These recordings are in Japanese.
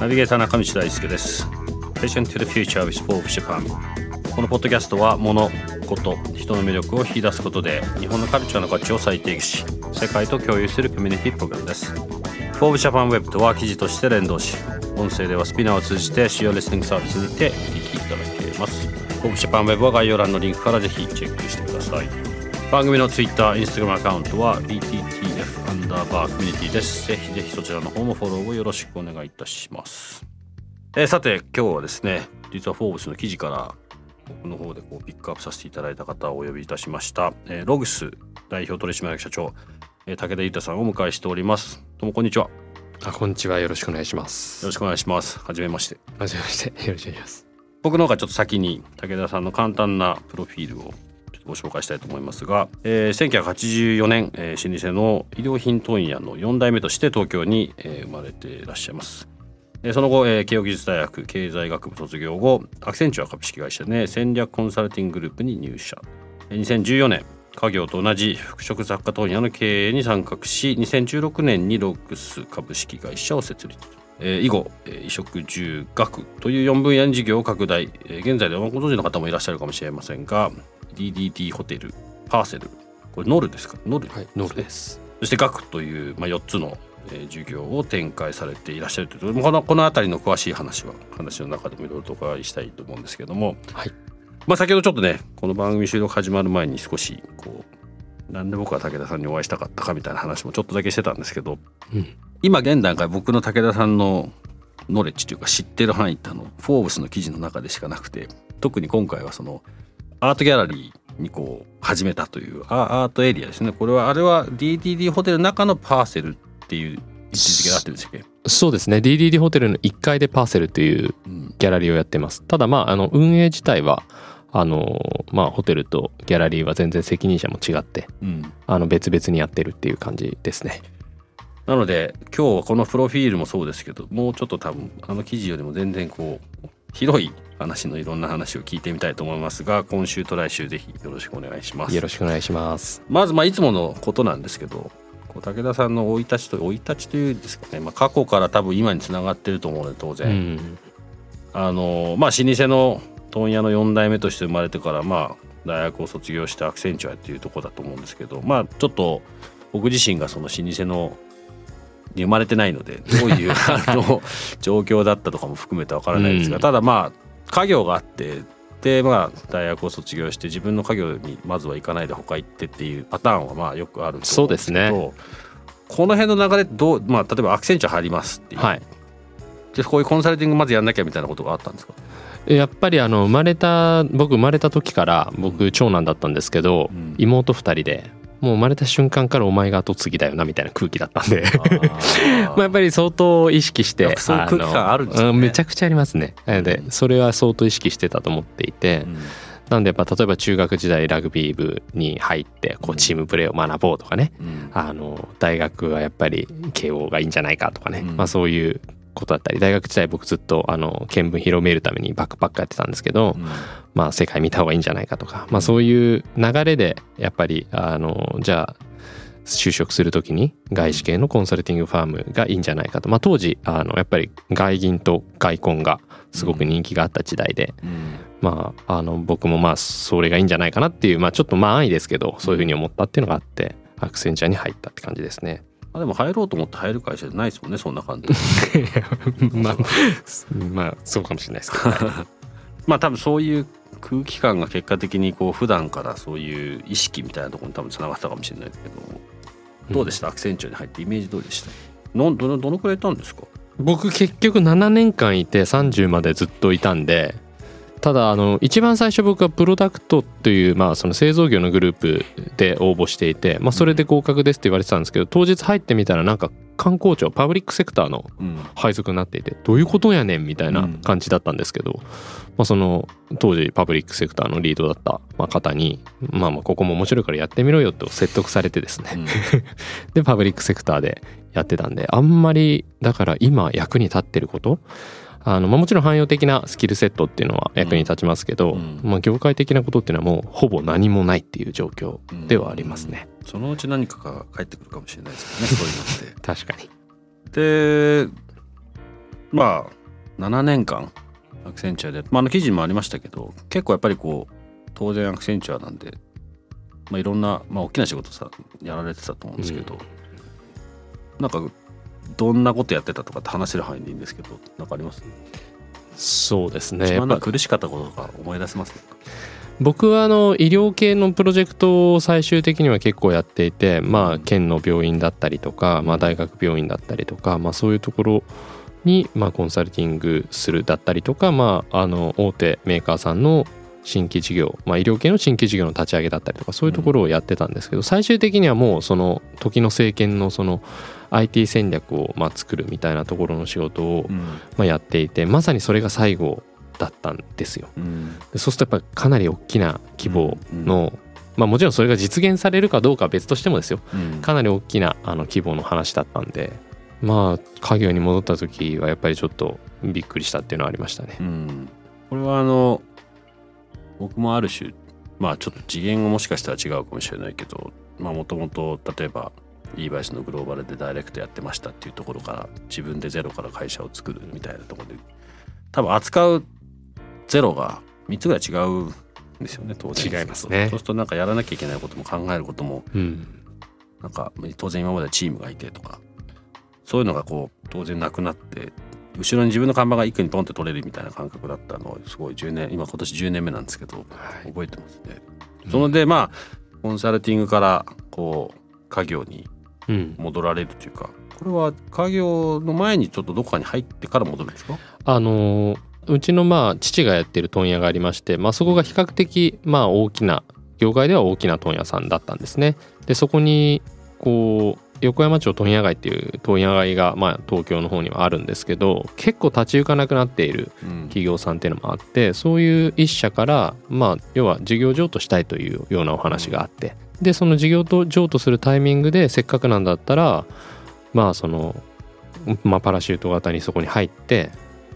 ナビゲーター中道大輔です。Vision to the Future with Forbes Japan このポッドキャストは物、こと、人の魅力を引き出すことで日本のカルチャーの価値を再定義し世界と共有するコミュニティプログラムです。Forbes Japan Web とは記事として連動し音声ではスピナーを通じて主要リスニングサービスにてお聞きいただけます。Forbes Japan Web は概要欄のリンクからぜひチェックしてください。番組の Twitter、Instagram アカウントは BTTF アンダーバーコミュニティです。ぜひぜひそちらの方もフォローをよろしくお願いいたします。えー、さて今日はですね実はフォーブスの記事から僕の方でこうピックアップさせていただいた方をお呼びいたしました、えー、ログス代表取締役社長、えー、武田裕太さんをお迎えしております。どうもこんにちは。あこんにちは。よろしくお願いします。よろしくお願いします。はじめまして。はじめまして。よろしくお願いします。僕の方がちょっと先に武田さんの簡単なプロフィールをご紹介したいと思いますが、えー、1984年、えー、老舗の衣料品問屋の4代目として東京に、えー、生まれていらっしゃいます。その後、えー、慶應義塾大学経済学部卒業後アクセンチュア株式会社で戦略コンサルティンググループに入社。2014年家業と同じ服飾雑貨問屋の経営に参画し2016年にロックス株式会社を設立。えー、以後、えー、衣食住学という4分野に事業を拡大、えー、現在ではご存知の方もいらっしゃるかもしれませんが DDD ホテルパーセル。これノルですか？ノル、はい、ノルです。そして学という、まあ、4つのえ授業を展開されていらっしゃるというこのこの辺りの詳しい話は話の中でもいろいろとお伺いしたいと思うんですけども、はい。まあ、先ほどちょっとねこの番組収録始まる前に少しこうなんで僕は武田さんにお会いしたかったかみたいな話もちょっとだけしてたんですけど、うん、今現段階僕の武田さんのノレッジというか知ってる範囲ってあのフォーブスの記事の中でしかなくて特に今回はそのアートギャラリーにこう始めたというアートエリアですね。これはあれは DDD ホテルの中のパーセルっていうってるんですっけ？そうですね。DDD ホテルの1階でパーセルというギャラリーをやってます、ただまああの運営自体はあのまあホテルとギャラリーは全然責任者も違って、うん、あの別々にやってるっていう感じですね。なので今日はこのプロフィールもそうですけどもうちょっと多分あの記事よりも全然こう広い話のいろんな話を聞いてみたいと思いますが今週と来週ぜひよろしくお願いします。よろしくお願いします。まずまあいつものことなんですけど武田さんの生い立ちと生い立ちというですかね、まあ、過去から多分今につながってると思うので当然、うん、あのまあ老舗の問屋の4代目として生まれてからまあ大学を卒業してアクセンチュアっていうとこだと思うんですけどまあちょっと僕自身がその老舗のに生まれてないのでどういう あの状況だったとかも含めてわからないですが、うん、ただまあ家業があってでまあ大学を卒業して自分の家業にまずは行かないで他行ってっていうパターンはまあよくあるんですけどそうですね。この辺の流れどうまあ例えばアクセンチャー入りますっていう、はい、でこういうコンサルティングまずやんなきゃみたいなことがあったんですか？やっぱりあの生まれた僕生まれた時から僕長男だったんですけど、うん、妹2人でもう生まれた瞬間からお前が後継ぎだよなみたいな空気だったんで。まあやっぱり相当意識してそう空気感あるんですね。めちゃくちゃありますね。でそれは相当意識してたと思っていて、うん、なんでやっぱ例えば中学時代ラグビー部に入ってこうチームプレーを学ぼうとかね、うん、あの大学はやっぱり慶応がいいんじゃないかとかね、うん、まあそういうことだったり大学時代僕ずっとあの見聞広めるためにバックパックやってたんですけど、うん、まあ世界見た方がいいんじゃないかとか、まあそういう流れでやっぱりあのじゃあ就職する時に外資系のコンサルティングファームがいいんじゃないかと、まあ、当時あのやっぱり外銀と外婚がすごく人気があった時代で、うん、まああの僕もまあそれがいいんじゃないかなっていう、まあ、ちょっとまあ安易ですけどそういうふうに思ったっていうのがあってアクセンチャーに入ったって感じですね。あでも入ろうと思って入る会社じゃないですもんねそんな感じ。まあまあそうかもしれないですけ まあ多分そういう空気感が結果的にこう普段からそういう意識みたいなところに多分つながったかもしれないですけどどうでした、うん、アクセンチュアに入ってイメージ通りでした？のどのどのくらいいたんですか？僕結局7年間いて30までずっといたんでただあの一番最初僕はプロダクトという、まあ、その製造業のグループって応募していて、まあ、それで合格ですって言われてたんですけど当日入ってみたらなんか観光庁パブリックセクターの配属になっていてどういうことやねんみたいな感じだったんですけど、まあ、その当時パブリックセクターのリードだった方にまあまあここも面白いからやってみろよと説得されてですね、うん、でパブリックセクターでやってたんであんまりだから今役に立ってることあの、まあ、もちろん汎用的なスキルセットっていうのは役に立ちますけど、うん、まあ、業界的なことっていうのはもうほぼ何もないっていう状況ではありますね。うん、そのうち何かが返ってくるかもしれないですよね そういうのって。確かにでまあ7年間アクセンチュアで、まあ、あの記事にもありましたけど結構やっぱりこう当然アクセンチュアなんで、まあ、いろんな、まあ、大きな仕事さやられてたと思うんですけど、うん、なんかどんなことやってたとかって話せる範囲でいいんですけど何かあります？そうですね。一番苦しかったこととか思い出せます？か僕はあの医療系のプロジェクトを最終的には結構やっていて、まあ、県の病院だったりとか、まあ、大学病院だったりとか、まあ、そういうところにまあコンサルティングするだったりとか、まあ、あの大手メーカーさんの新規事業、まあ、医療系の新規事業の立ち上げだったりとかそういうところをやってたんですけど最終的にはもうその時の政権のその IT 戦略をまあ作るみたいなところの仕事をまあやっていてまさにそれが最後だったんですよ。でそうするとやっぱかなり大きな規模の、まあ、もちろんそれが実現されるかどうかは別としてもですよ、かなり大きなあの規模の話だったんでまあ家業に戻った時はやっぱりちょっとびっくりしたっていうのはありましたね。うん、これはあの僕もある種まあちょっと次元がもしかしたら違うかもしれないけどもともと例えば e バイスのグローバルでダイレクトやってましたっていうところから自分でゼロから会社を作るみたいなところで多分扱うゼロが3つぐらい違うんですよね当然。違いますね。そうするとなんかやらなきゃいけないことも考えることも、うん、なんか当然今までチームがいてとかそういうのがこう当然なくなって後ろに自分の看板が一気にポンって取れるみたいな感覚だったのをすごい10年今今年10年目なんですけど、覚えてますね。そのでまあコンサルティングからこう家業に戻られるというか、これは家業の前にちょっとどこかに入ってから戻るんですか？あのうちのまあ父がやってる問屋がありまして、まあ、そこが比較的まあ大きな業界では大きな問屋さんだったんですね。でそこにこう横山町問屋街っていう問屋街が、まあ、東京の方にはあるんですけど結構立ち行かなくなっている企業さんっていうのもあって、うん、そういう一社から、まあ、要は事業譲渡したいというようなお話があって、うん、でその事業譲渡するタイミングでせっかくなんだったらまあその、まあ、パラシュート型にそこに入って、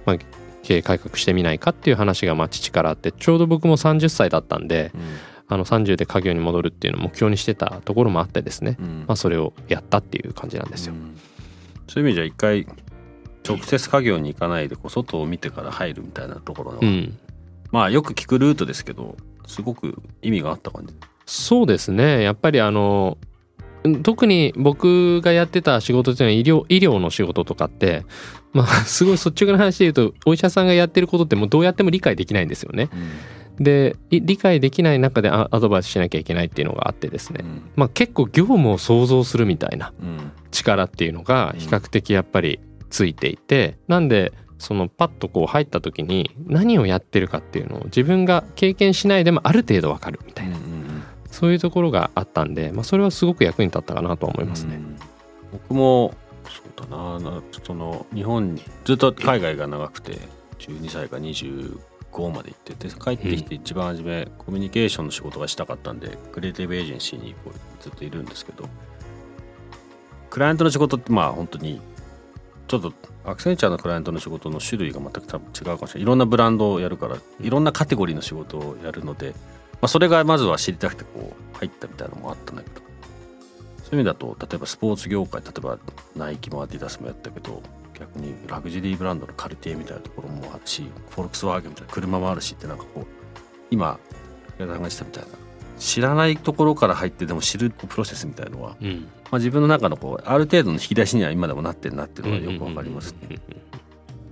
まあ、経営改革してみないかっていう話がまあ父からあってちょうど僕も30歳だったんで。うんあの30で家業に戻るっていうのを目標にしてたところもあってですね、うん、まあ、それをやったっていう感じなんですよ。うん、そういう意味じゃ一回直接家業に行かないでこう外を見てから入るみたいなところの、うん、まあよく聞くルートですけどすごく意味があった感じ。そうですね。やっぱりあの特に僕がやってた仕事っていうのは医療医療の仕事とかってまあ すごい率直な話で言うとお医者さんがやってることってもうどうやっても理解できないんですよね。うん。で理解できない中でアドバイスしなきゃいけないっていうのがあってですね、うん、まあ、結構業務を想像するみたいな力っていうのが比較的やっぱりついていて、うん、なんでそのパッとこう入った時に何をやってるかっていうのを自分が経験しないでもある程度わかるみたいな、うんうん、そういうところがあったんで、まあ、それはすごく役に立ったかなと思いますね。僕もそうだな。その日本にずっと海外が長くて12歳か25まで行ってて帰ってきて一番初め、コミュニケーションの仕事がしたかったんでクリエイティブエージェンシーにこうずっといるんですけどクライアントの仕事ってまあ本当にちょっとアクセンチャーのクライアントの仕事の種類が全く多分違うかもしれない。いろんなブランドをやるからいろんなカテゴリーの仕事をやるので、まあ、それがまずは知りたくてこう入ったみたいなのもあったんだけどそういう意味だと例えばスポーツ業界例えばナイキもアディダスもやったけど逆にラグジュアリーブランドのカルティエみたいなところもあるしフォルクスワーゲンみたいな車もあるしってなんかこう今矢田さんがしたみたいな知らないところから入ってでも知るプロセスみたいのは、うん、まあ、自分の中のこうある程度の引き出しには今でもなってるなっていうのがよくわかりますね。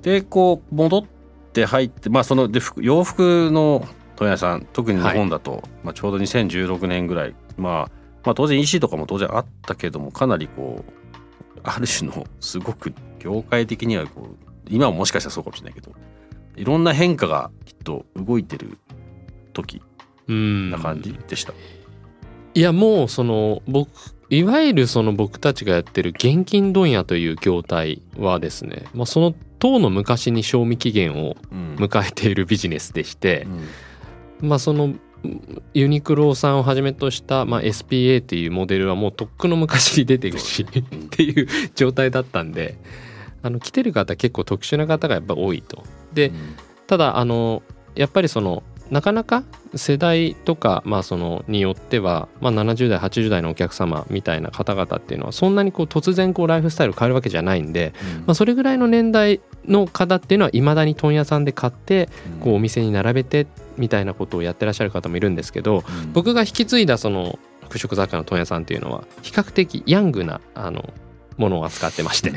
でこう戻って入ってまあそので洋服の問屋さん特に日本だと、はい、まあ、ちょうど2016年ぐらい、まあ、まあ当然 EC とかも当然あったけどもかなりこうある種のすごく業界的にはこう今はもしかしたらそうかもしれないけどいろんな変化がきっと動いてる時な感じでした。いやもうその僕いわゆるその僕たちがやってる現金問屋という業態はですね、まあ、その当の昔に賞味期限を迎えているビジネスでして、うん、まあそのユニクロさんをはじめとした、まあ、SPA っていうモデルはもうとっくの昔に出てるしっていう状態だったんであの来てる方結構特殊な方がやっぱ多いと。で、うん、ただあのやっぱりそのなかなか世代とか、まあ、そのによっては、まあ、70代80代のお客様みたいな方々っていうのはそんなにこう突然こうライフスタイル変えるわけじゃないんで、うん、まあ、それぐらいの年代の方っていうのはいまだに問屋さんで買ってこうお店に並べてみたいなことをやってらっしゃる方もいるんですけど、うん、僕が引き継いだその服飾雑貨の問屋さんっていうのは比較的ヤングなあのものを扱ってまして。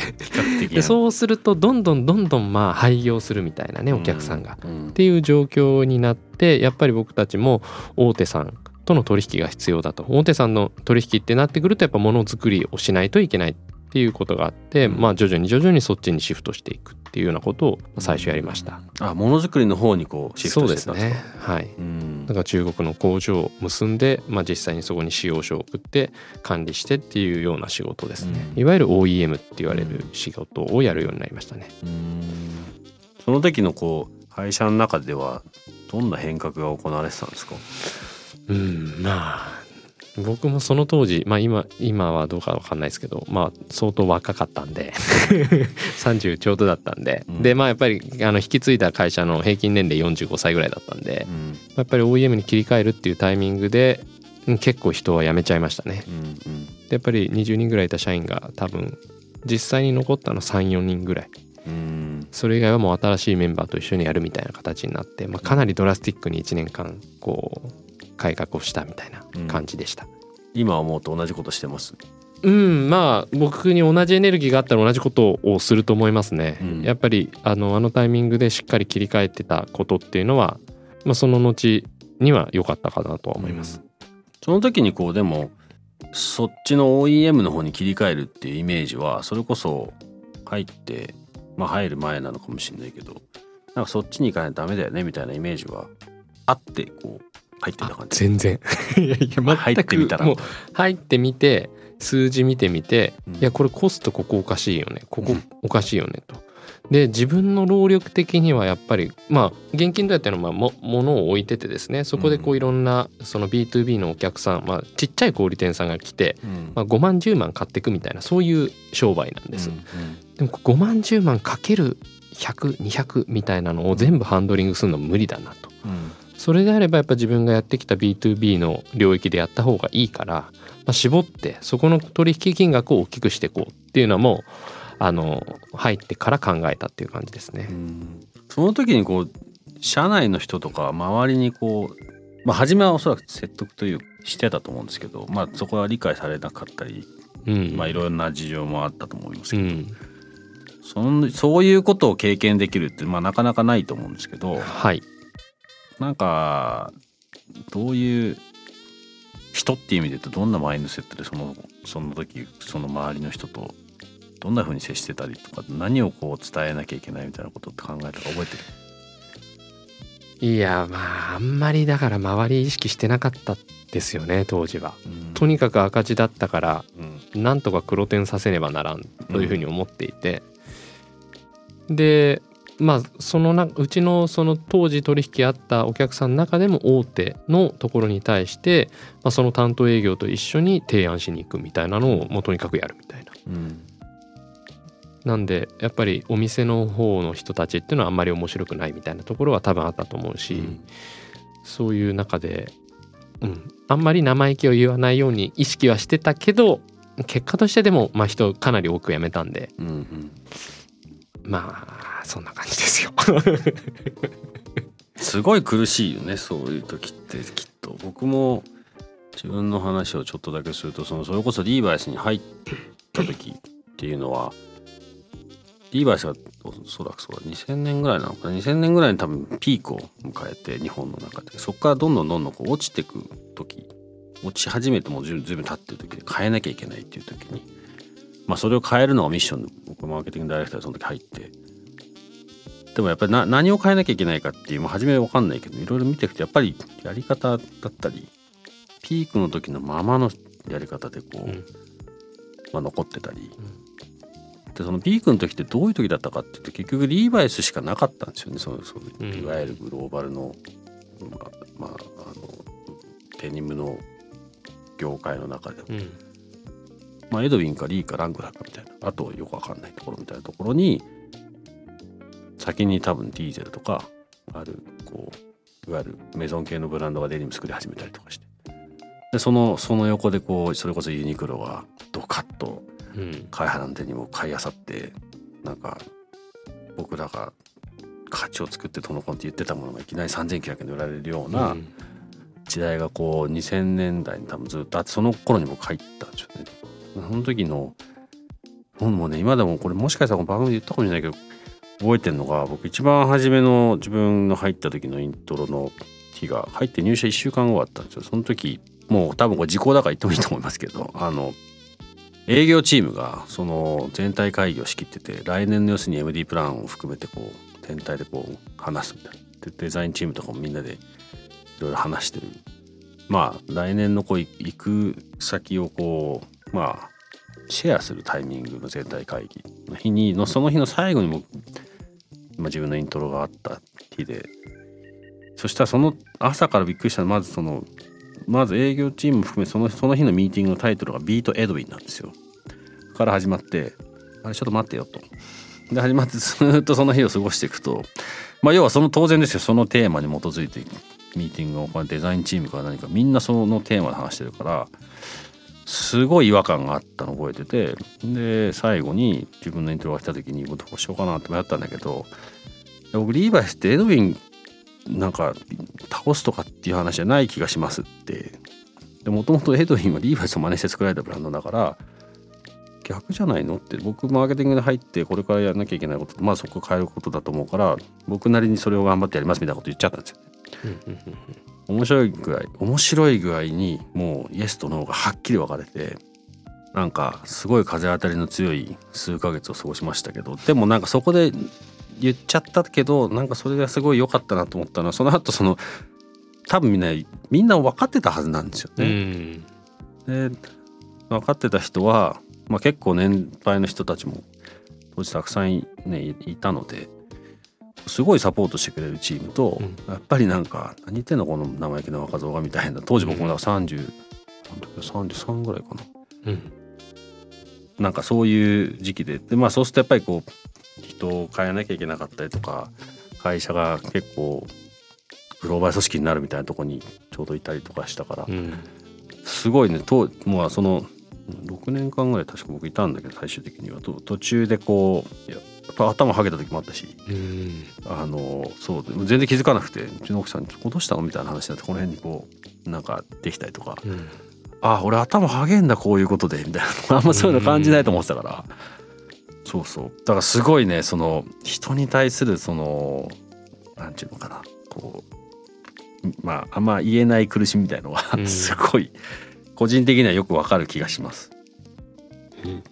でそうするとどんどんどんどんまあ廃業するみたいなねお客さんが、っていう状況になってやっぱり僕たちも大手さんとの取引が必要だと。大手さんの取引ってなってくるとやっぱものづくりをしないといけない。っていうことがあって、まあ徐々に徐々にそっちにシフトしていくっていうようなことを最初やりました。あものづくりの方にこうシフトしてたんですね。はい。だから中国の工場を結んで、まあ、実際にそこに使用書を送って管理してっていうような仕事ですね。いわゆる OEM って言われる仕事をやるようになりましたね。その時のこう会社の中ではどんな変革が行われてたんですか？うんまあ僕もその当時、まあ今、今はどうかわかんないですけど、まあ相当若かったんで 30ちょうどだったんで、うん、で、まあやっぱりあの引き継いだ会社の平均年齢45歳ぐらいだったんで、うん、やっぱり OEM に切り替えるっていうタイミングで、結構人は辞めちゃいましたね。うんうん、で、やっぱり20人ぐらいいた社員が多分、実際に残ったの3、4人ぐらい。うん。それ以外はもう新しいメンバーと一緒にやるみたいな形になって、まあ、かなりドラスティックに1年間こう改革をしたみたいな感じでした、うん、今思うと同じことしてます？うん。まあ僕に同じエネルギーがあったら同じことをすると思いますね、うん、やっぱりあのあのタイミングでしっかり切り替えてたことっていうのは、まあ、その後には良かったかなとは思います、うん、その時にこうでもそっちの OEM の方に切り替えるっていうイメージはそれこそ入ってまあ入る前なのかもしれないけどなんかそっちに行かないとダメだよねみたいなイメージはあってこう入ってた感じ。全然。いやいや入ってみたらもう入ってみて数字見てみて、うん、いやこれコストここおかしいよね。ここおかしいよねと。で自分の労力的にはやっぱりまあ現金どうやってのはも物を置いててですねそこでこういろんなその B2B のお客さん、まあ、ちっちゃい小売店さんが来て、まあ、5万10万買っていくみたいなそういう商売なんです。でも5万10万かける100200みたいなのを全部ハンドリングするの無理だなと。それであればやっぱ自分がやってきた B2B の領域でやった方がいいから、まあ、絞ってそこの取引金額を大きくしていこうっていうのもあの入ってから考えたっていう感じですね。その時にこう社内の人とか周りにこう、まあ、初めはおそらく説得というしてたと思うんですけど、まあ、そこは理解されなかったり、うん、まあいろんな事情もあったと思いますけど、うん、そのそういうことを経験できるって、まあ、なかなかないと思うんですけど、はい、なんかどういう人っていう意味で言うとどんなマインドセットでそのその時その周りの人とどんな風に接してたりとか何をこう伝えなきゃいけないみたいなことって考えたか覚えてる？いやまああんまりだから周り意識してなかったですよね当時は、うん、とにかく赤字だったから、うん、なんとか黒点させねばならんというふうに思っていて、うん、でまあそのなうちのその当時取引あったお客さんの中でも大手のところに対して、まあ、その担当営業と一緒に提案しに行くみたいなのをもうとにかくやるみたいな。うん、なんでやっぱりお店の方の人たちっていうのはあんまり面白くないみたいなところは多分あったと思うし、うん、そういう中で、うん、あんまり生意気を言わないように意識はしてたけど結果としてでも、まあ、人かなり多く辞めたんで、うんうん、まあそんな感じですよ。すごい苦しいよねそういう時ってきっと。僕も自分の話をちょっとだけするとそのそれこそリーバイスに入った時っていうのはリーバイスがおそらくそうだ2000年ぐらいなのかな？2000年ぐらいに多分ピークを迎えて日本の中で。そこからどんどんどんどんこう落ちてく時落ち始めてもずいぶん経ってる時で変えなきゃいけないっていう時にまあそれを変えるのがミッションで僕マーケティングダイレクターでその時入ってでもやっぱりな何を変えなきゃいけないかっていうもう初めは分かんないけどいろいろ見ていくとやっぱりやり方だったりピークの時のままのやり方でこう、うん。まあ、残ってたり、でそのピークの時ってどういう時だったかっていうと結局リーバイスしかなかったんですよねそのそううん。いわゆるグローバルの、まあまあ、あのデニムの業界の中では、うん。まあ、エドウィンかリーかラングラーかみたいなあとよくわかんないところみたいなところに先に多分ディーゼルとかあるこういわゆるメゾン系のブランドがデニム作り始めたりとかして。でそのその横でこうそれこそユニクロがドカッとうん。買い払のデニムを買いあさってなんか僕らが価値を作ってどのコンって言ってたものがいきなり3900円で売られるようなうん。時代がこう2000年代に多分ずっとあってその頃に僕入ったんですよね。その時の本もね今でもこれもしかしたらこの番組で言ったかもしれないけど覚えてるのが僕一番初めの自分の入った時のイントロの日が入って入社1週間後だったんですよ。その時もう多分これ時効だから言ってもいいと思いますけど あの営業チームがその全体会議を仕切ってて来年の要するに MD プランを含めてこう全体でこう話すみたいなでデザインチームとかもみんなでいろいろ話してるまあ来年のこうい行く先をこうまあシェアするタイミングの全体会議の日にのその日の最後にも、まあ、自分のイントロがあった日でそしたらその朝からびっくりしたのはまずそのまず営業チーム含めそのその日のミーティングのタイトルが「ビート・エドウィン」なんですよ。から始まって「あれちょっと待ってよ」と。で始まってずっとその日を過ごしていくとまあ要はその当然ですよそのテーマに基づいてミーティングを行うデザインチームから何かみんなそのテーマで話してるからすごい違和感があったのを覚えててで最後に自分のイントロが来た時にどうしようかなって迷ったんだけど僕リーバイスってエドウィンなんか倒すとかっていう話じゃない気がしますって。でもともとエドウィンはリーバイスを真似して作られたブランドだから逆じゃないのって。僕マーケティングで入ってこれからやらなきゃいけないことまあそこ変えることだと思うから僕なりにそれを頑張ってやりますみたいなこと言っちゃったんですようんうん。面白い具合面白い具合にもうイエスとノーがはっきり分かれてなんかすごい風当たりの強い数ヶ月を過ごしましたけどでもなんかそこで言っちゃったけどなんかそれがすごい良かったなと思ったのはその後その多分みんなみんな分かってたはずなんですようね。んで分かってた人は、まあ、結構年配の人たちも当時たくさんい,、ね、いいたのですごいサポートしてくれるチームと、うん。やっぱりなんか何言ってんのこの生意気な若造がみたいな当時僕もだから30、33ぐらいかな。うん。なんかそういう時期ででまあそうするとやっぱりこう人を変えなきゃいけなかったりとか会社が結構グローバル組織になるみたいなとこにちょうどいたりとかしたから、うん。すごいねともうその6年間ぐらい確か僕いたんだけど最終的には。と途中でこういややっぱ頭はげた時もあったしうん。あのそう全然気づかなくてうちの奥さんに「どうしたの?」みたいな話になってこの辺にこうなんかできたりとかうん「あ俺頭はげんだこういうことで」みたいな。あんまそういうの感じないと思ってたから。そうそう。だからすごいねその人に対するそのなんていうのかな。こうまああんま言えない苦しみみたいのは、うん。すごい個人的にはよくわかる気がします。うん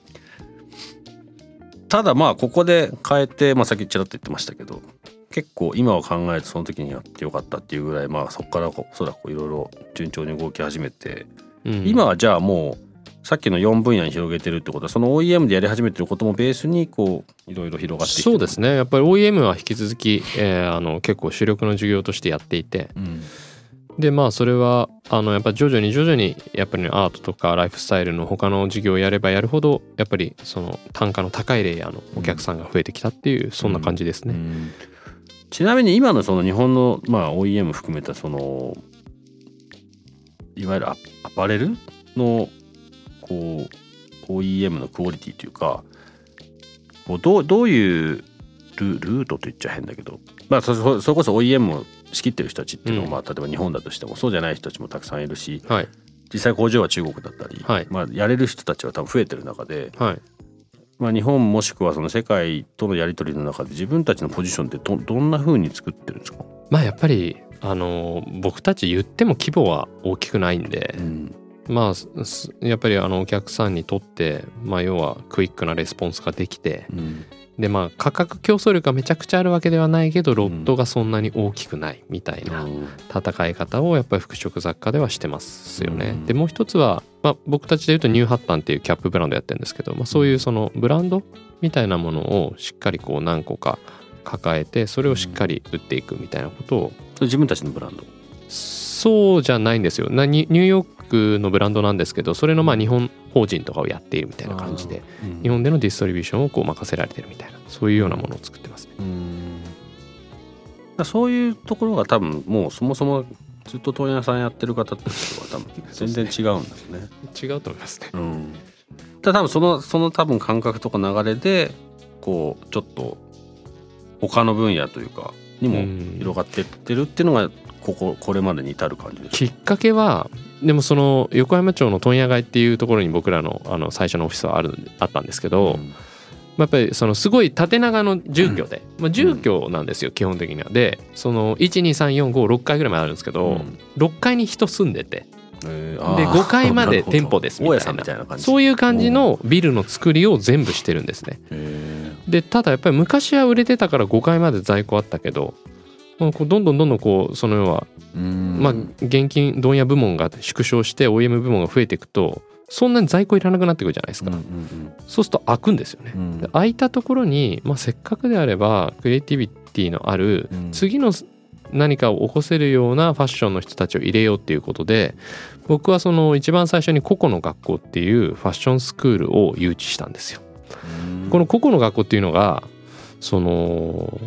ただまあここで変えて、まあ、さっきちらっと言ってましたけど結構今を考えるとその時にやってよかったっていうぐらいまあそこからおそらくいろいろ順調に動き始めて、うん。今はじゃあもうさっきの4分野に広げてるってことはその OEM でやり始めてることもベースにこういろいろ広がってきてそうですね。やっぱり OEM は引き続き、えーあの結構主力の事業としてやっていてうんでまあそれはあのやっぱ徐々に徐々にやっぱりアートとかライフスタイルの他の事業をやればやるほどやっぱりその単価の高いレイヤーのお客さんが増えてきたっていうそんな感じですね。うんちなみに今のその日本の、まあ、OEM 含めたそのいわゆるアアパレルのこう OEM のクオリティというかこうどうどういうルルートと言っちゃ変だけど、まあ、そそそれこそ OEM を仕切ってる人たちっていうのは、うん。まあ、例えば日本だとしてもそうじゃない人たちもたくさんいるしはい。実際工場は中国だったり、はい。まあ、やれる人たちは多分増えてる中で、はい。まあ、日本もしくはその世界とのやり取りの中で自分たちのポジションってどどんな風に作ってるんですか、まあやっぱりあの僕たち言っても規模は大きくないんで、ん。まあやっぱりあのお客さんにとってまあ要はクイックなレスポンスができてうんでまあ価格競争力がめちゃくちゃあるわけではないけどロットがそんなに大きくないみたいな戦い方をやっぱり服飾雑貨ではしてますよね。でもう一つは、まあ、僕たちでいうとニューハッタンっていうキャップブランドやってるんですけど、まあ、そういうそのブランドみたいなものをしっかりこう何個か抱えてそれをしっかり売っていくみたいなことを、自分たちのブランド？そうじゃないんですよ。なニューヨークのブランドなんですけどそれのまあ日本法人とかをやっているみたいな感じで、うん、日本でのディストリビューションをこう任せられてるみたいなそういうようなものを作ってますね。うそういうところが多分もうそもそもずっと問屋さんやってる方って人は多分全然違うんですね。違うと思いますね。うん、ただ多分そのその多分感覚とか流れでこうちょっと他の分野というかにも広がってってるっていうのがこここれまでに至る感じですきっかけはでもその横山町の問屋街っていうところに僕らのあの最初のオフィスはあるあったんですけど、うん、やっぱりそのすごい縦長の住居で、まあ、住居なんですよ、うん、基本的には。でその12345階ぐらいまであるんですけど、うん、6階に人住んでて。で5階まで店舗ですみたいな。そういう感じのビルの作りを全部してるんですね。でただやっぱり昔は売れてたから5階まで在庫あったけどこうどんどんどんどんこうその要はまあ現金問屋部門が縮小して OEM 部門が増えていくとそんなに在庫いらなくなってくるじゃないですか、うんうんうん、そうすると開くんですよね、うん、開いたところに、まあ、せっかくであればクリエイティビティのある次の何かを起こせるようなファッションの人たちを入れようっていうことで僕はその一番最初に個々の学校っていうファッションスクールを誘致したんですよ。この個々の学校っていうのがその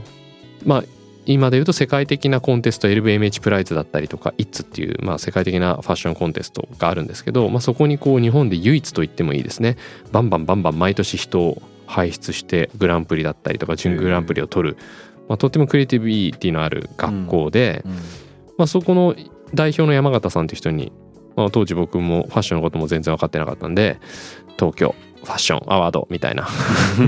まあ今で言うと世界的なコンテスト LVMH プライズだったりとか ITS っていう、まあ、世界的なファッションコンテストがあるんですけど、まあ、そこにこう日本で唯一と言ってもいいですねバンバンバンバン毎年人を輩出してグランプリだったりとか準グランプリを取る、まあ、とってもクリエイティビティのある学校で、うん。うん、まあ、そこの代表の山形さんっていう人に、まあ、当時僕もファッションのことも全然分かってなかったんで東京ファッションアワードみたいな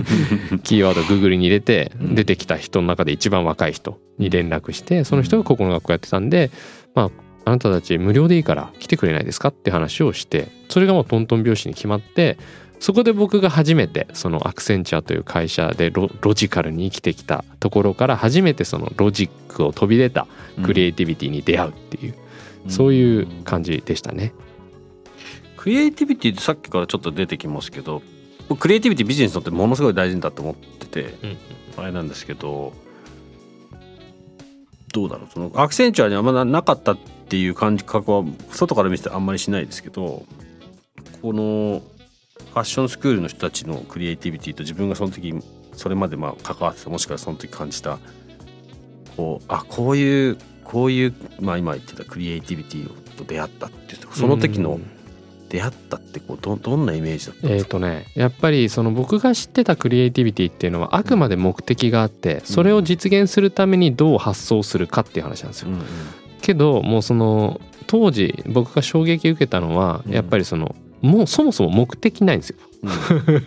キーワードをグーグルに入れて出てきた人の中で一番若い人に連絡してその人がここの学校やってたんでまああなたたち無料でいいから来てくれないですかって話をしてそれがもうトントン拍子に決まってそこで僕が初めてそのアクセンチャーという会社でロジカルに生きてきたところから初めてそのロジックを飛び出たクリエイティビティに出会うっていう、そういう感じでしたね。クリエイティビティってさっきからちょっと出てきますけどクリエイティビティビジネスにとってものすごい大事だと思ってて、あれなんですけどどうだろうそのアクセンチュアにはまだなかったっていう感覚は外から見ててあんまりしないですけどこのファッションスクールの人たちのクリエイティビティと自分がその時それまでまあ関わってたもしくはその時感じたこうあこういうこういう、まあ、今言ってたクリエイティビティと出会ったっていうその時の出会ったってこうどどんなイメージだったんですか、えーとね、やっぱりその僕が知ってたクリエイティビティっていうのはあくまで目的があって、それを実現するためにどう発想するかっていう話なんですよ。うんうん、けどもうその当時僕が衝撃受けたのはやっぱりその、もうそもそも目的ないんですよ。うん、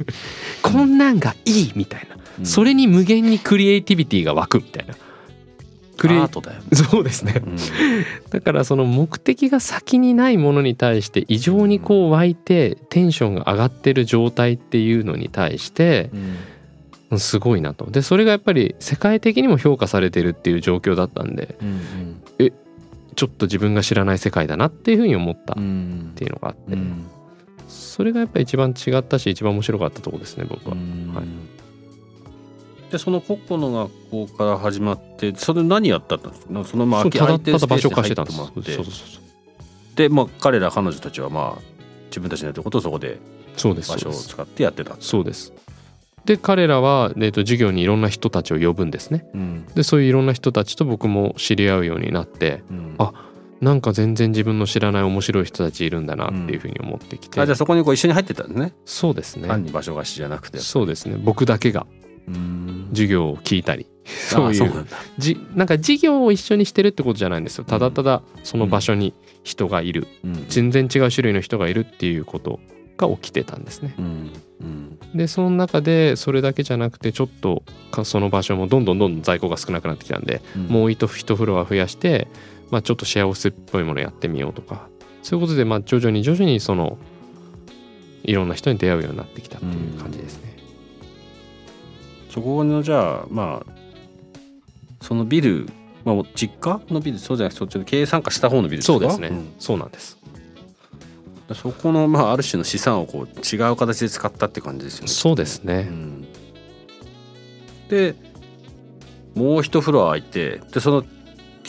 こんなんがいいみたいな、それに無限にクリエイティビティが湧くみたいな。クリエイトだよ、そうですね、うん、だからその目的が先にないものに対して異常にこう湧いてテンションが上がってる状態っていうのに対して、すごいなと。でそれがやっぱり世界的にも評価されてるっていう状況だったんで、うんうん、えちょっと自分が知らない世界だなっていうふうに思ったっていうのがあって、うん、それがやっぱり一番違ったし一番面白かったとこですね僕は。はい。でその個々の学校から始まってそれ何やったんですか？そのまあただただ場所貸してたんです。そうそうそうでまあ彼ら彼女たちはまあ自分たちのやってることをそこで場所を使ってやってたそうです。で彼らは、えー、と授業にいろんな人たちを呼ぶんですね、うん、でそういういろんな人たちと僕も知り合うようになって、うん、あなんか全然自分の知らない面白い人たちいるんだなっていうふうに思ってきて、うん、あじゃあそこにこう一緒に入ってたんですね。そうですね。単に場所貸しじゃなくて。そうですね。僕だけが授業を聞いたり。そういう。なんじなんか授業を一緒にしてるってことじゃないんですよ。ただただその場所に人がいる、うん、全然違う種類の人がいるっていうことが起きてたんですね。うん。うん、でその中でそれだけじゃなくてちょっとその場所もどんどんどんどん在庫が少なくなってきたんで、うん、もう一一フロア増やして、まあ、ちょっとシェアオフィスっぽいものやってみようとか。そういうことでまあ徐々に徐々にそのいろんな人に出会うようになってきたっていう感じですね。そこのじゃあまあそのビル、まあ、実家のビルそうじゃなくてそっちの経営参加した方のビルですか？そうですね、ん。そうなんです。そこの、まあ、ある種の資産をこう違う形で使ったって感じですよね。そうですね、うん。でもう一フロア空いてでその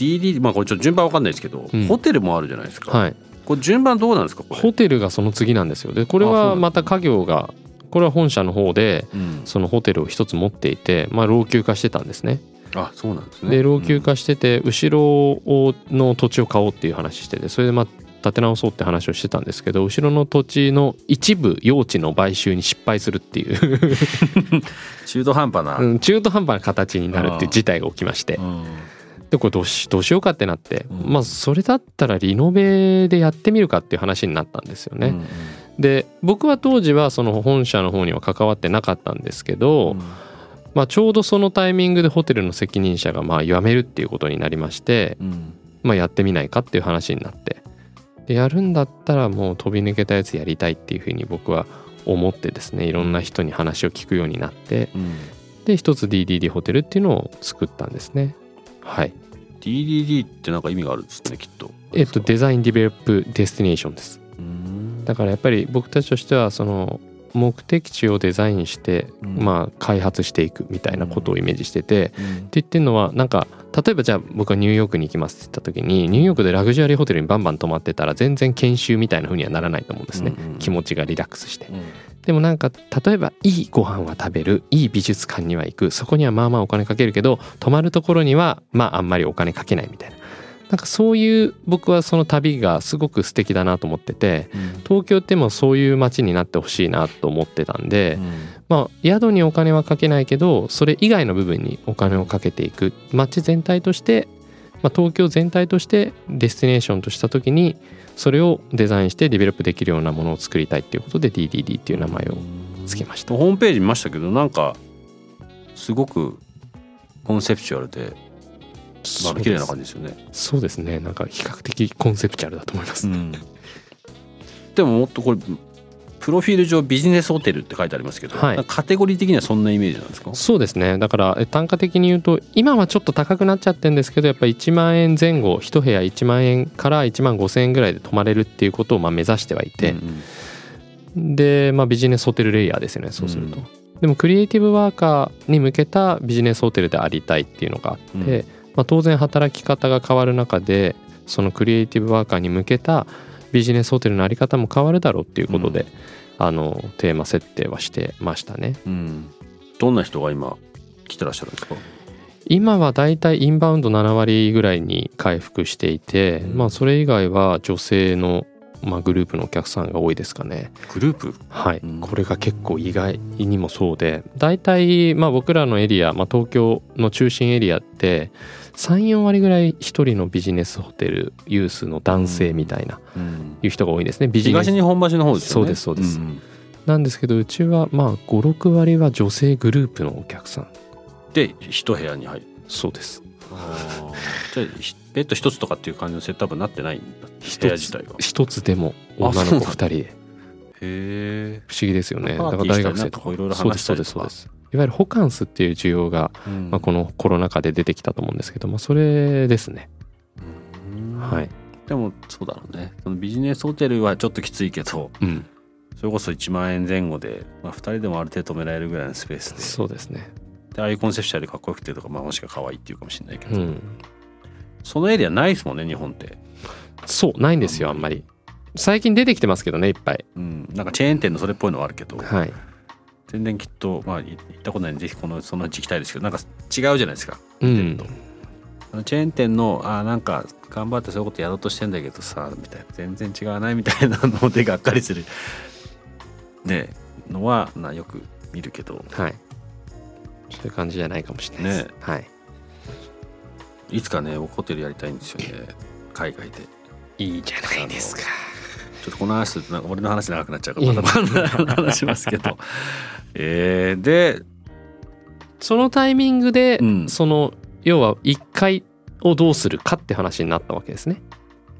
DD まあこれちょっと順番わかんないですけど、うん。ホテルもあるじゃないですか、はい。これ順番どうなんですかホテルがその次なんですよ。でこれはまた家業がこれは本社の方でうん。そのホテルを一つ持っていて、まあ、老朽化してたんですね。あそうなんですね。で老朽化してて後ろをの土地を買おうっていう話しててそれでまあ建て直そうって話をしてたんですけど後ろの土地の一部用地の買収に失敗するっていう。う ん中途半端な、うん中途半端な形になるっていう事態が起きまして。うんでこれどうしどうしようかってなって、うん。まあそれだったらリノベでやってみるかっていう話になったんですよね。うんで僕は当時はその本社の方には関わってなかったんですけど、まあ、ちょうどそのタイミングでホテルの責任者がまあ辞めるっていうことになりまして、うん。まあ、やってみないかっていう話になって。でやるんだったらもう飛び抜けたやつやりたいっていうふうに僕は思ってですねいろんな人に話を聞くようになってうん。で一つ DDD ホテルっていうのを作ったんですね。はい。DDD ってなんか意味があるんですねきっと。えっとデザインディベロップデスティネーションです。うんだからやっぱり僕たちとしてはその目的地をデザインして、うん。まあ開発していくみたいなことをイメージしてて、うん。って言ってるのはなんか例えばじゃあ僕はニューヨークに行きますって言った時にニューヨークでラグジュアリーホテルにバンバン泊まってたら全然研修みたいな風にはならないと思うんですね、うんうん。気持ちがリラックスして。うん。でもなんか例えばいいご飯は食べるいい美術館には行くそこにはまあまあお金かけるけど泊まるところにはまああんまりお金かけないみたいななんかそういう僕はその旅がすごく素敵だなと思ってて東京ってもうそういう街になってほしいなと思ってたんで、まあ宿にお金はかけないけどそれ以外の部分にお金をかけていく。街全体として、まあ、東京全体としてデスティネーションとした時にそれをデザインしてディベロップできるようなものを作りたいっていうことで DDD っていう名前をつけました。ホームページ見ましたけどなんかすごくコンセプチュアルで、まあ、綺麗な感じですよね。そうですね。なんか比較的コンセプチュアルだと思います、でももっとこれプロフィール上ビジネスホテルって書いてありますけど、はい。カテゴリー的にはそんなイメージなんですか？そうですね。だからえ単価的に言うと今はちょっと高くなっちゃってるんですけどやっぱり1万円前後1部屋1万円から1万5千円ぐらいで泊まれるっていうことをまあ目指してはいて、うん。で、まあ、ビジネスホテルレイヤーですよねそうすると、うん。でもクリエイティブワーカーに向けたビジネスホテルでありたいっていうのがあって、うんまあ、当然働き方が変わる中でそのクリエイティブワーカーに向けたビジネスホテルのあり方も変わるだろうっていうことで、うん。あのテーマ設定はしてましたね。うん。どんな人が今来てらっしゃるんですか？今はだいたいインバウンド7割ぐらいに回復していて、うん。まあそれ以外は女性の、まあ、グループのお客さんが多いですかね。グループ？はい、うん。これが結構意外にもそうで大体まあ僕らのエリア、まあ、東京の中心エリアって34割ぐらい一人のビジネスホテルユースの男性みたいな、いう人が多いですね。ビジネス東日本橋の方ですよね。そうですそうです。んなんですけどうちはまあ56割は女性グループのお客さん。で一部屋に入る。そうです。じゃあひベッド一つとかっていう感じのセットアップになってないんだ。部屋自体がへ一つでも女の子あそうなんだ。2人でえ、不思議ですよね。だから大学生とか。いろいろ話したりとか。ですそうですいわゆるホカンスっていう需要が、まあ、このコロナ禍で出てきたと思うんですけど、まあ、それですね。うん。はい。でもそうだろうね。そのビジネスホテルはちょっときついけどうん。それこそ1万円前後で、まあ、2人でもある程度止められるぐらいのスペースで。そうですね。でああいうコンセプシュアルでかっこよくてとか、まあ、もしくは可愛いっていうかもしれないけど、うん。そのエリアないですもんね日本って、そうないんですよあんまり。最近出てきてますけどねいっぱい。うん、なんかチェーン店のそれっぽいのはあるけど。はい全然きっとまあい行ったことないんでぜひこのそのうち行きたいですけどなんか違うじゃないですか。うん。あのチェーン店のあーなんか頑張ってそういうことやろうとしてんだけどさみたいな。全然違わない？みたいな のでがっかりする。ねのはなよく見るけど。はい。そういう感じじゃないかもしれないです、ね。はい。いつかね僕ホテルやりたいんですよね。海外で。いいじゃないですかちょっとこの話すると俺の話長くなっちゃうからまたまた話しますけど。えー、でそのタイミングで、うん。その要は1階をどうするかって話になったわけですね。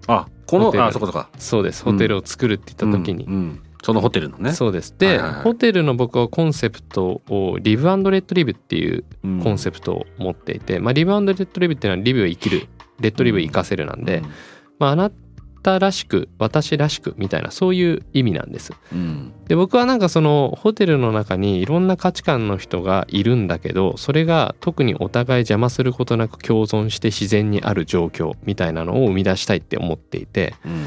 あこのあそこそこ。そうです。ホテルを作るって言った時に、うんうん。そのホテルのね。そうです。で、はいはいはい。ホテルの僕はコンセプトを Live Let Live っていううん。コンセプトを持っていて、まあ、 Live Let Live っていうのはリブを生きる。 Let Live を生かせるなんで、まあ、あなたらしく私らしくみたいなそういう意味なんです。うんで僕はなんかそのホテルの中にいろんな価値観の人がいるんだけどそれが特にお互い邪魔することなく共存して自然にある状況みたいなのを生み出したいって思っていてうん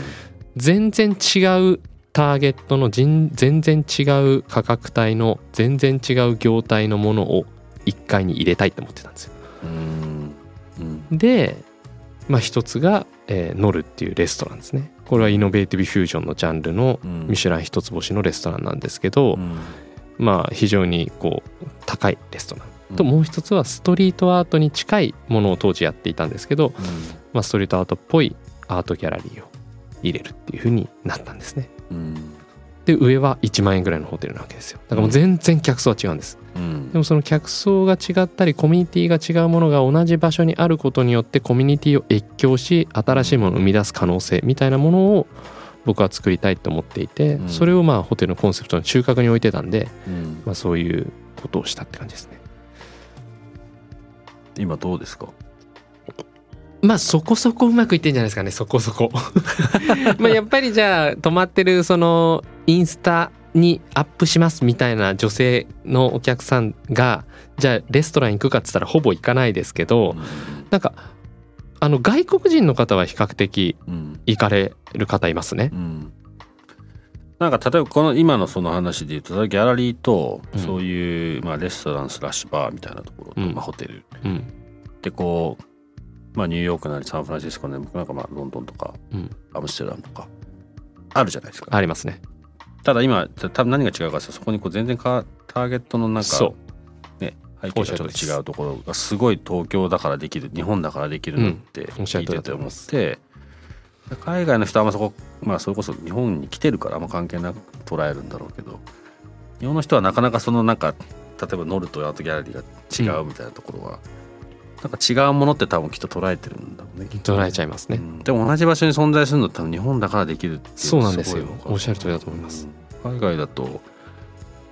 全然違うターゲットの全全然違う価格帯の全然違う業態のものを1階に入れたいって思ってたんですよ。うんうんで、まあ、一つが、えーノルっていうレストランですね。これはイノベーティブフュージョンのジャンルのうんミシュラン一つ星のレストランなんですけど、うんまあ非常にこう高いレストラン。うんともう一つはストリートアートに近いものを当時やっていたんですけど、まあ、ストリートアートっぽいアートギャラリーを入れるっていう風になったんですね。うんで上は1万円ぐらいのホテルなわけですよ。だからもう全然客層は違うんです。うんでもその客層が違ったりコミュニティが違うものが同じ場所にあることによってコミュニティを越境し新しいものを生み出す可能性みたいなものを僕は作りたいと思っていて、うんそれをまあホテルのコンセプトの中核に置いてたんで、うんまあ、そういうことをしたって感じですね。今どうですか？まあそこそこうまくいってんじゃないですかねそこそこ。まあやっぱりじゃあ泊まってるそのインスタにアップしますみたいな女性のお客さんがじゃあレストラン行くかっつったらほぼ行かないですけどなんかあの外国人の方は比較的うん。行かれる方いますね。うん。なんか例えばこの今のその話で言うとギャラリーとうん。そういう、まあ、レストランスラッシュバーみたいなところと、うん。まあ、ホテル。うん。でこう、まあ、ニューヨークなりサンフランシスコなりなんかまあロンドンとかうん、アムステルダムとかあるじゃないですか。ありますね。ただ今多分何が違うかそこにこう全然かターゲットのなんかね背景がちょっと違うところがすごい東京だからできる日本だからできるのって聞いてて思って海外の人はあんまそこまあそれこそ日本に来てるからあんま関係なく捉えるんだろうけど日本の人はなかなかそのなんか例えばノルとアートギャラリーが違うみたいなところは、なんか違うものって多分きっと捉えてるんだろうね捉えちゃいますね。うん。でも同じ場所に存在するのって多分日本だからできるっていうのそうなんですよ。おっしゃる通りだと思います。うん。海外だと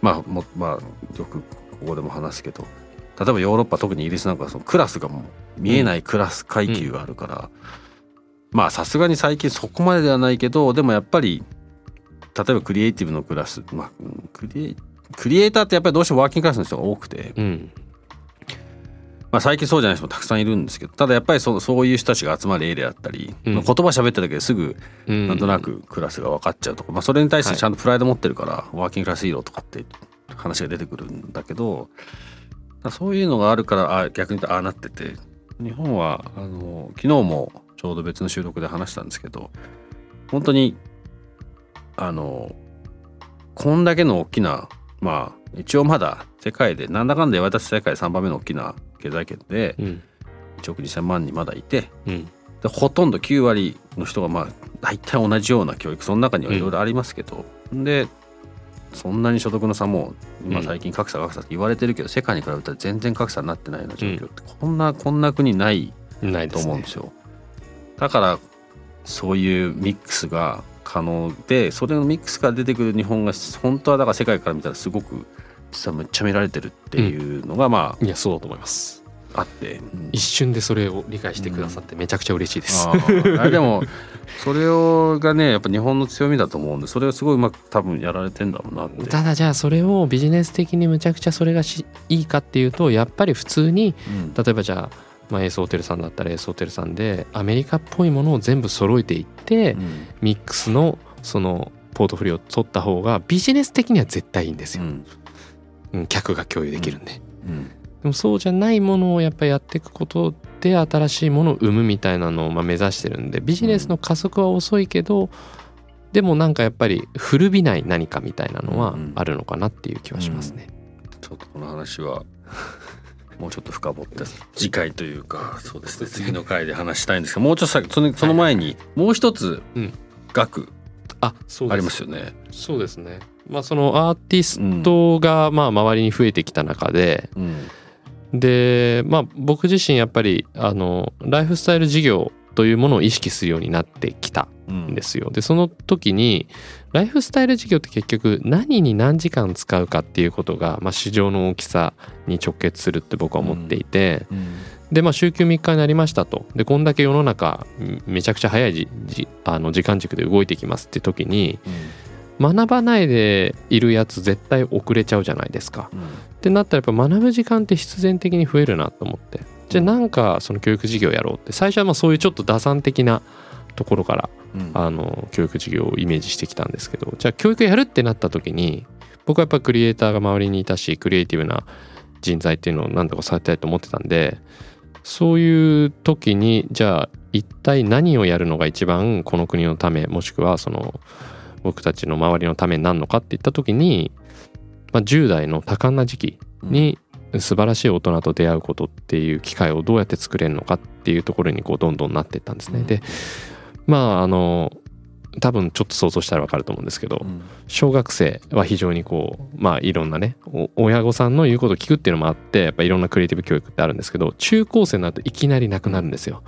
まあもまあよくここでも話すけど例えばヨーロッパ特にイギリスなんかはそのクラスがもう見えないクラス階級があるから、まあさすがに最近そこまでではないけどでもやっぱり例えばクリエイティブのクラス、まあ、うんクリエイクリエイターってやっぱりどうしてもワーキングクラスの人が多くて、うんまあ、最近そうじゃない人もたくさんいるんですけどただやっぱりそそういう人たちが集まるエリアだったり、うんまあ言葉喋っただけですぐうんなんとなくクラスが分かっちゃうとか、まあ、それに対してちゃんとプライド持ってるから、ワーキングクラスヒーローとかって話が出てくるんだけどそういうのがあるからあ逆に言うとああなってて日本はあの昨日もちょうど別の収録で話したんですけど本当にあのこんだけの大きなまあ一応まだ世界でなんだかんだ言われたら世界3番目の大きな経済圏でうん。1億2,000万人まだいてうん。でほとんど9割の人がまあ大体同じような教育その中にはいろいろありますけど、でそんなに所得の差も今うん。最近格差格差って言われてるけど、世界に比べたら全然格差になってないような状況って、こんなこんな国ないと思うんですよ。だからそういうミックスが可能でそれのミックスから出てくる日本が本当はだから世界から見たらすごく実はめっちゃ見られてるっていうのがまいやそうだと思います。ああって、うん。一瞬でそれを理解してくださってめちゃくちゃ嬉しいです、あーあれでもそれをがねやっぱ日本の強みだと思うんでそれをすごいうまく多分やられてんだろうなって。ただじゃあそれをビジネス的にむちゃくちゃそれがしいいかっていうとやっぱり普通にうん。例えばじゃあ、まあ、エースホテルさんだったらエースホテルさんでアメリカっぽいものを全部揃えていって、うん。ミックスのそのポートフォリオを取った方がビジネス的には絶対いいんですよ、うん。うん客が共有できるんで、うん。でもそうじゃないものをやっぱりやっていくことで新しいものを生むみたいなのをまあ目指してるんでビジネスの加速は遅いけど、でもなんかやっぱり古びない何かみたいなのはあるのかなっていう気はしますね。ちょっとこの話はもうちょっと深掘って。次回というかそうですね。次の回で話したいんですけどもうちょっとさそのその前にもう一つうん。額。あありますよね。そうですね。まあそのアーティストがまあ周りに増えてきた中で、うん。でまあ僕自身やっぱりあのライフスタイル事業というものを意識するようになってきたんですよ。でその時にライフスタイル事業って結局何に何時間使うかっていうことが、まあ、市場の大きさに直結するって僕は思っていて、うん。うん、でまあ週休3日になりましたと。でこんだけ世の中めちゃくちゃ早いじあの時間軸で動いてきますって時に、うん、学ばないでいるやつ絶対遅れちゃうじゃないですか。ってなったらやっぱ学ぶ時間って必然的に増えるなと思ってじゃあなんかその教育事業やろうって最初はまあそういうちょっと打算的なところから、うん、あの教育事業をイメージしてきたんですけどじゃあ教育やるってなった時に僕はやっぱクリエイターが周りにいたしクリエイティブな人材っていうのを何とかされたいと思ってたんでそういう時にじゃあ一体何をやるのが一番この国のためもしくはその僕たちの周りのためになるのかっていった時に、まあ、10代の多感な時期に素晴らしい大人と出会うことっていう機会をどうやって作れるのかっていうところにこうどんどんなっていったんですね。でまああの多分ちょっと想像したら分かると思うんですけど、小学生は非常にこうまあいろんなね親御さんの言うことを聞くっていうのもあってやっぱいろんなクリエイティブ教育ってあるんですけど中高生になるといきなりなくなるんですよ。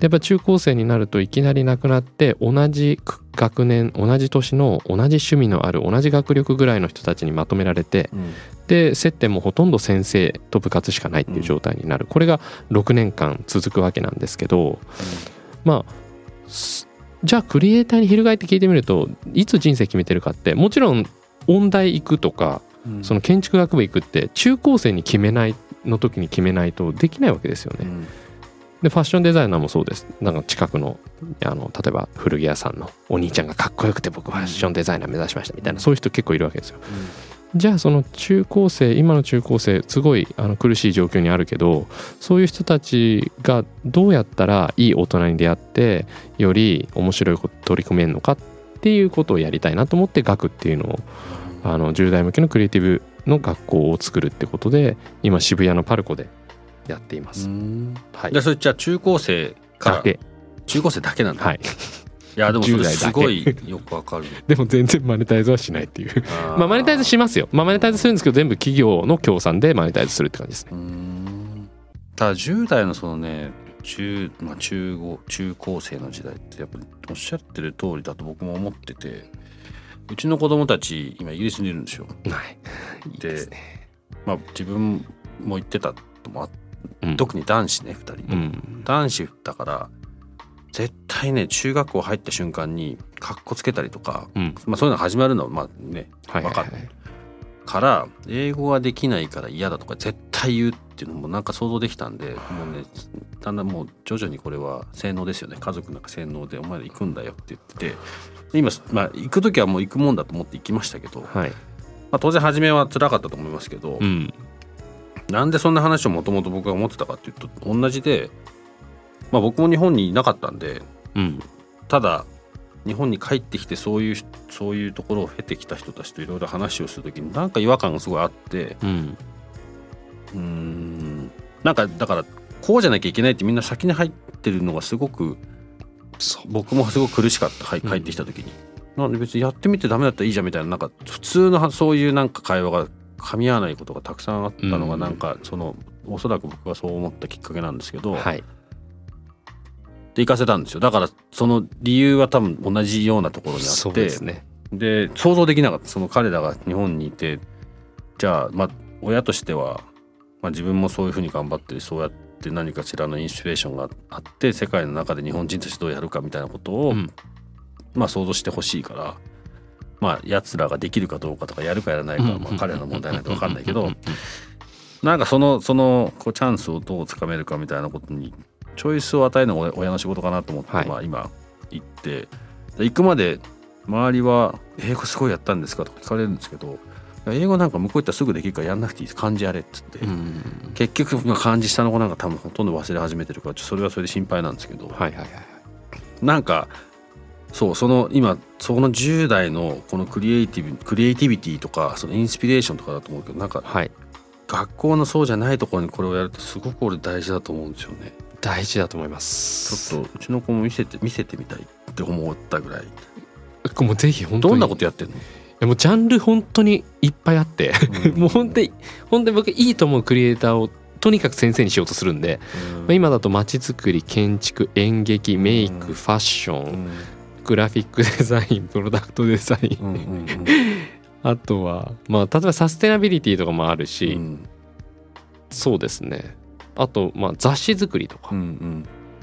でやっぱ中高生になるといきなりなくなって同じ学年同じ年の同じ趣味のある同じ学力ぐらいの人たちにまとめられて、うん、で接点もほとんど先生と部活しかないっていう状態になる、これが6年間続くわけなんですけど、うん、まあじゃあクリエイターに翻って聞いてみるといつ人生決めてるかってもちろん音大行くとか、うん、その建築学部行くって中高生に決めないの時に決めないとできないわけですよね。でファッションデザイナーもそうです。なんか近くのあの例えば古着屋さんのお兄ちゃんがかっこよくて僕ファッションデザイナー目指しましたみたいなそういう人結構いるわけですよ。うん、じゃあその中高生今の中高生すごいあの苦しい状況にあるけどそういう人たちがどうやったらいい大人に出会ってより面白いこと取り組めるのかっていうことをやりたいなと思って学っていうのをあの10代向けのクリエイティブの学校を作るってことで今渋谷のパルコでやっています。はい、でそれじゃあ中高生から中高生だけなんだ。はい。いやでもそれすごいよくわかる。でも全然マネタイズはしないっていう。まあマネタイズしますよ。まあマネタイズするんですけど全部企業の協賛でマネタイズするって感じですね。ただ10代のそのね中まあ中高中高生の時代ってやっぱりおっしゃってる通りだと僕も思ってて。うちの子供たち今イギリスにいるんですよ。はい。で、ね、まあ自分も言ってたともあっうん、特に男子ね2人で、うん、男子だから絶対ね中学校入った瞬間にかっこつけたりとか、うん、まあ、そういうの始まるのはまあね分かる、から英語ができないから嫌だとか絶対言うっていうのもなんか想像できたんでもうねだんだんもう徐々にこれは洗脳ですよね。家族なんか洗脳でお前ら行くんだよって言ってて今、まあ、行く時はもう行くもんだと思って行きましたけど、はい、まあ、当然初めは辛かったと思いますけど、うん、なんでそんな話をもともと僕が思ってたかっていうと同じで、まあ、僕も日本にいなかったんで、うん、ただ日本に帰ってきてそういうそういうところを経てきた人たちといろいろ話をする時になんか違和感がすごいあってうん。なんかだからこうじゃなきゃいけないってみんな先に入ってるのがすごく僕もすごく苦しかった、はい、帰ってきた時に。なんで別にやってみてダメだったらいいじゃんみたいななんか普通のそういうなんか会話が噛み合わないことがたくさんあったのがなんかそのおそらく僕がそう思ったきっかけなんですけど、はい、で行かせたんですよ。だからその理由は多分同じようなところにあってで、ね。で、想像できなかった。その彼らが日本にいてじゃあまあ親としては、まあ、自分もそういうふうに頑張ってそうやって何かしらのインスピレーションがあって世界の中で日本人としてどうやるかみたいなことを、うん、まあ想像してほしいから。まあ奴らができるかどうかとかやるかやらないかはまあ彼らの問題なんて分かんないけどなん。かそのそのこうチャンスをどうつかめるかみたいなことにチョイスを与えるのが親の仕事かなと思って、はい、まあ今行って行くまで周りは「英語すごいやったん。ですか?」とか聞かれるん。ですけど英語なん。か向こう行ったらすぐできるからやん。なくていい漢字やれっつって、結局漢字下の子なん。か多分ほとん。ど忘れ始めてるからそれはそれで心配なん。ですけど、はいはいはい、なん。かそうその今その10代のこのクリエイティブクリエイティビティとかそのインスピレーションとかだと思うけどなんか、はい、学校のそうじゃないところにこれをやるってすごく俺大事だと思うんですよね。大事だと思います。ちょっとうちの子も見せて見せてみたいって思ったぐらい。もうぜひ本当にどんなことやってんの？もうジャンル本当にいっぱいあって、うん、もう本当に本当に僕いいと思うクリエイターをとにかく先生にしようとするんで、まあ、今だと街づくり建築演劇メイクファッション、グラフィックデザイン プロダクトデザイン、あとはまあ例えばサステナビリティとかもあるし、そうですね。あとまあ雑誌作りとか、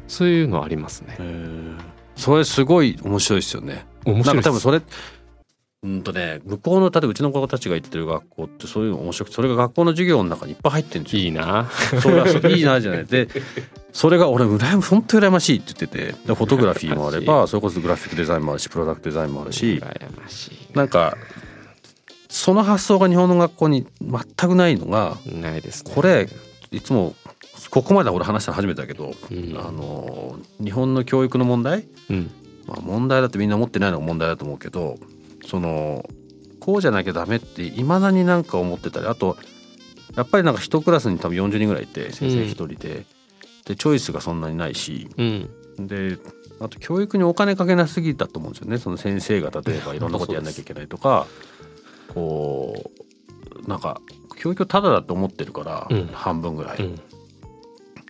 そういうのありますね。それすごい面白いですよね。面白い多分それうんとね向こうの例えばうちの子たちが行ってる学校ってそういうの面白くてそれが学校の授業の中にいっぱい入ってるんですよ。いいな。それはそれいいなじゃない。でそれが俺羨ま本当羨ましいって言ってて。でフォトグラフィーもあればそれこそグラフィックデザインもあるしプロダクトデザインもあるしなんかその発想が日本の学校に全くないのがないです、ね、これいつもここまで俺話したの初めてだけど、うん、あの日本の教育の問題、うん、まあ、問題だってみんな思ってないのが問題だと思うけどそのこうじゃなきゃダメっていまだになんか思ってたりあとやっぱりなんか一クラスに多分40人ぐらいいて先生一人で、うん、でチョイスがそんなにないし、うん、であと教育にお金かけなすぎたと思うんですよね。その先生が例えばいろんなことやんなきゃいけないとかこうなんか教育をただだと思ってるから、うん、半分ぐらい、うん、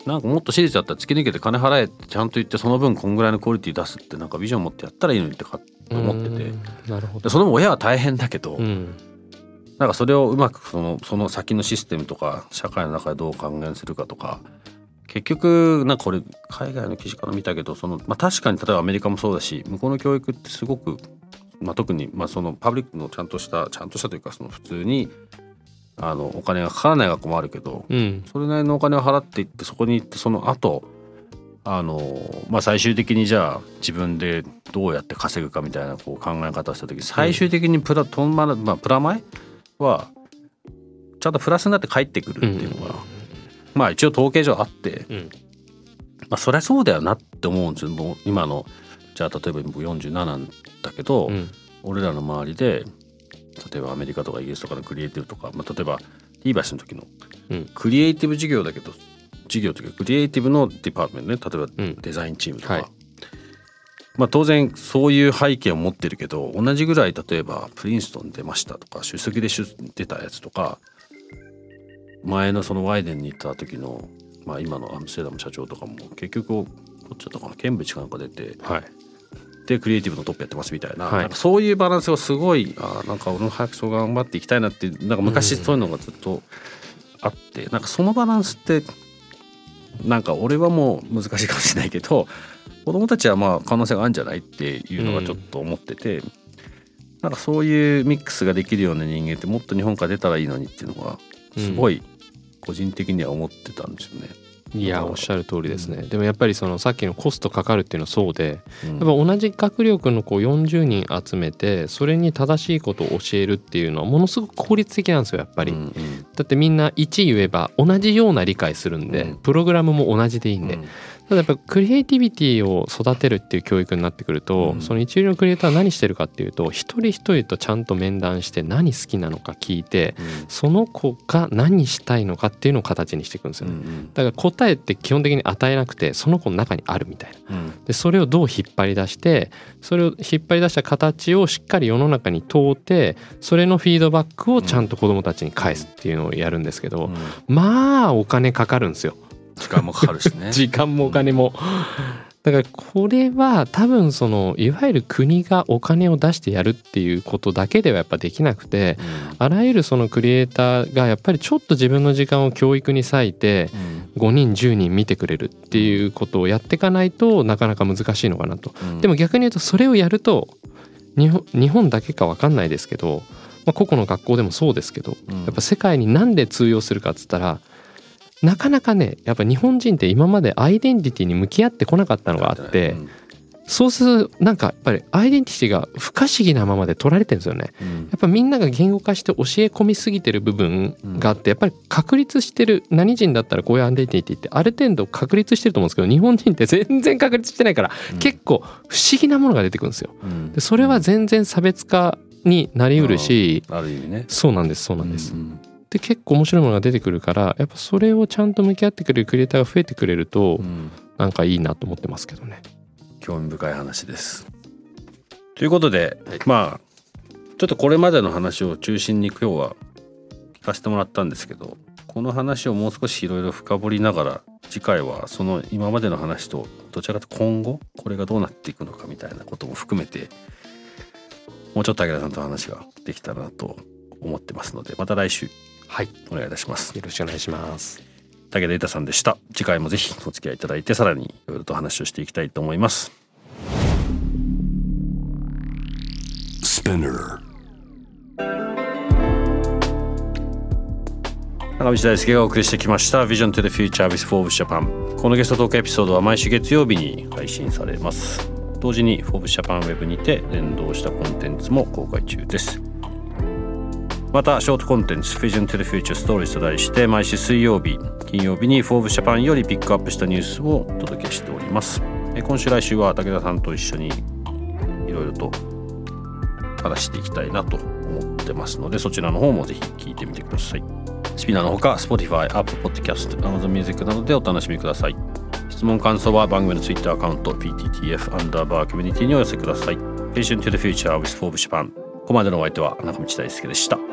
なんかもっと私立だったら突き抜けて金払えってちゃんと言ってその分こんぐらいのクオリティ出すってなんかビジョン持ってやったらいいのにってか思ってて。なるほど。その親は大変だけど、うん、なんかそれをうまくそのその先のシステムとか社会の中でどう還元するかとか結局なんかこれ海外の記事から見たけどその、まあ、確かに例えばアメリカもそうだし向こうの教育ってすごく、まあ、特にまあそのパブリックのちゃんとしたちゃんとしたというかその普通にあのお金がかからない学校もあるけど、うん、それなりのお金を払っていってそこに行ってその後あのまあ最終的にじゃあ自分でどうやって稼ぐかみたいなこう考え方をした時最終的にプラ,、トンマまあ、プラマイはちゃんとプラスになって帰ってくるっていうのが、うん、まあ一応統計上あって、うん、まあそりゃそうだよなって思うんですよ。もう今のじゃあ例えば僕47だけど、俺らの周りで例えばアメリカとかイギリスとかのクリエイティブとか、まあ、例えばリーバイスの時のクリエイティブ事業だけど、事業というかクリエイティブの department ね。例えばデザインチームとか、うんはい、まあ、当然そういう背景を持ってるけど同じぐらい例えばプリンストン出ましたとか首席で出たやつとか前のそのワイデンに行った時の、まあ、今のアムステルダム社長とかも結局こっちだったかなケンブリッジかなんか出て、はい、でクリエイティブのトップやってますみたいな。はい、なんかそういうバランスがすごいあなんか俺も早くそう頑張っていきたいなってなんか昔そういうのがずっとあって、うん、なんかそのバランスってなんか俺はもう難しいかもしれないけど子供たちはまあ可能性があるんじゃないっていうのがちょっと思ってて、うん、なんかそういうミックスができるような人間ってもっと日本から出たらいいのにっていうのがすごい個人的には思ってたんですよね。いやおっしゃる通りですね、うん、でもやっぱりそのさっきのコストかかるっていうのはそうで、うん、やっぱ同じ学力のこう40人集めてそれに正しいことを教えるっていうのはものすごく効率的なんですよやっぱり、うんうん、だってみんな1言えば同じような理解するんで、プログラムも同じでいいんで、ただやっぱクリエイティビティを育てるっていう教育になってくると、うん、その一流のクリエイターは何してるかっていうと一人一人とちゃんと面談して何好きなのか聞いて、うん、その子が何したいのかっていうのを形にしていくんですよね、うんうん、だから答えって基本的に与えなくてその子の中にあるみたいな、うん、でそれをどう引っ張り出してそれを引っ張り出した形をしっかり世の中に通ってそれのフィードバックをちゃんと子どもたちに返すっていうのをやるんですけど、まあお金かかるんですよ。時間もかかるしね。時間もお金も、だからこれは多分そのいわゆる国がお金を出してやるっていうことだけではやっぱできなくて、うん、あらゆるそのクリエイターがやっぱりちょっと自分の時間を教育に割いて5人10人見てくれるっていうことをやっていかないとなかなか難しいのかなと、うん、でも逆に言うとそれをやると日本日本だけか分かんないですけど、まあ、個々の学校でもそうですけど、うん、やっぱ世界に何で通用するかっつったらなかなかねやっぱ日本人って今までアイデンティティに向き合ってこなかったのがあって、そうするとなんかやっぱりアイデンティティが不可思議なままで取られてるんですよね、うん、やっぱみんなが言語化して教え込みすぎてる部分があってやっぱり確立してる何人だったらこういうアイデンティティってある程度確立してると思うんですけど日本人って全然確立してないから、結構不思議なものが出てくるんですよ。でそれは全然差別化になりうるし、ある意味ね。そうなんですそうなんです。うんで結構面白いものが出てくるからやっぱそれをちゃんと向き合ってくれるクリエイターが増えてくれると、うん、なんかいいなと思ってますけどね。興味深い話です。ということで、はい、まあちょっとこれまでの話を中心に今日は聞かせてもらったんですけどこの話をもう少しいろいろ深掘りながら次回はその今までの話とどちらかと今後これがどうなっていくのかみたいなことも含めてもうちょっと武田さんと話ができたらなと思ってますのでまた来週はいお願いいたします。よろしくお願いします。武田さんでした。次回もぜひお付き合いいただいてさらにいろいろと話をしていきたいと思います。Spinner. 中道大輔がお送りしてきました Vision to the Future with Forbes Japan このゲストトークエピソードは毎週月曜日に配信されます。同時に Forbes Japan Web にて連動したコンテンツも公開中ですまたショートコンテンツ Vision to the Future Stories と題して毎週水曜日金曜日に Forbes Japan よりピックアップしたニュースをお届けしております。今週来週は武田さんと一緒にいろいろと話していきたいなと思ってますのでそちらの方もぜひ聞いてみてください。スピナーのほか Spotify、Apple Podcast、Amazon Music などでお楽しみください。質問感想は番組の Twitter アカウント PTTF アンダーバーコミュニティにお寄せください。Vision to the Future with Forbes Japan ここまでのお相手は中道大輔でした。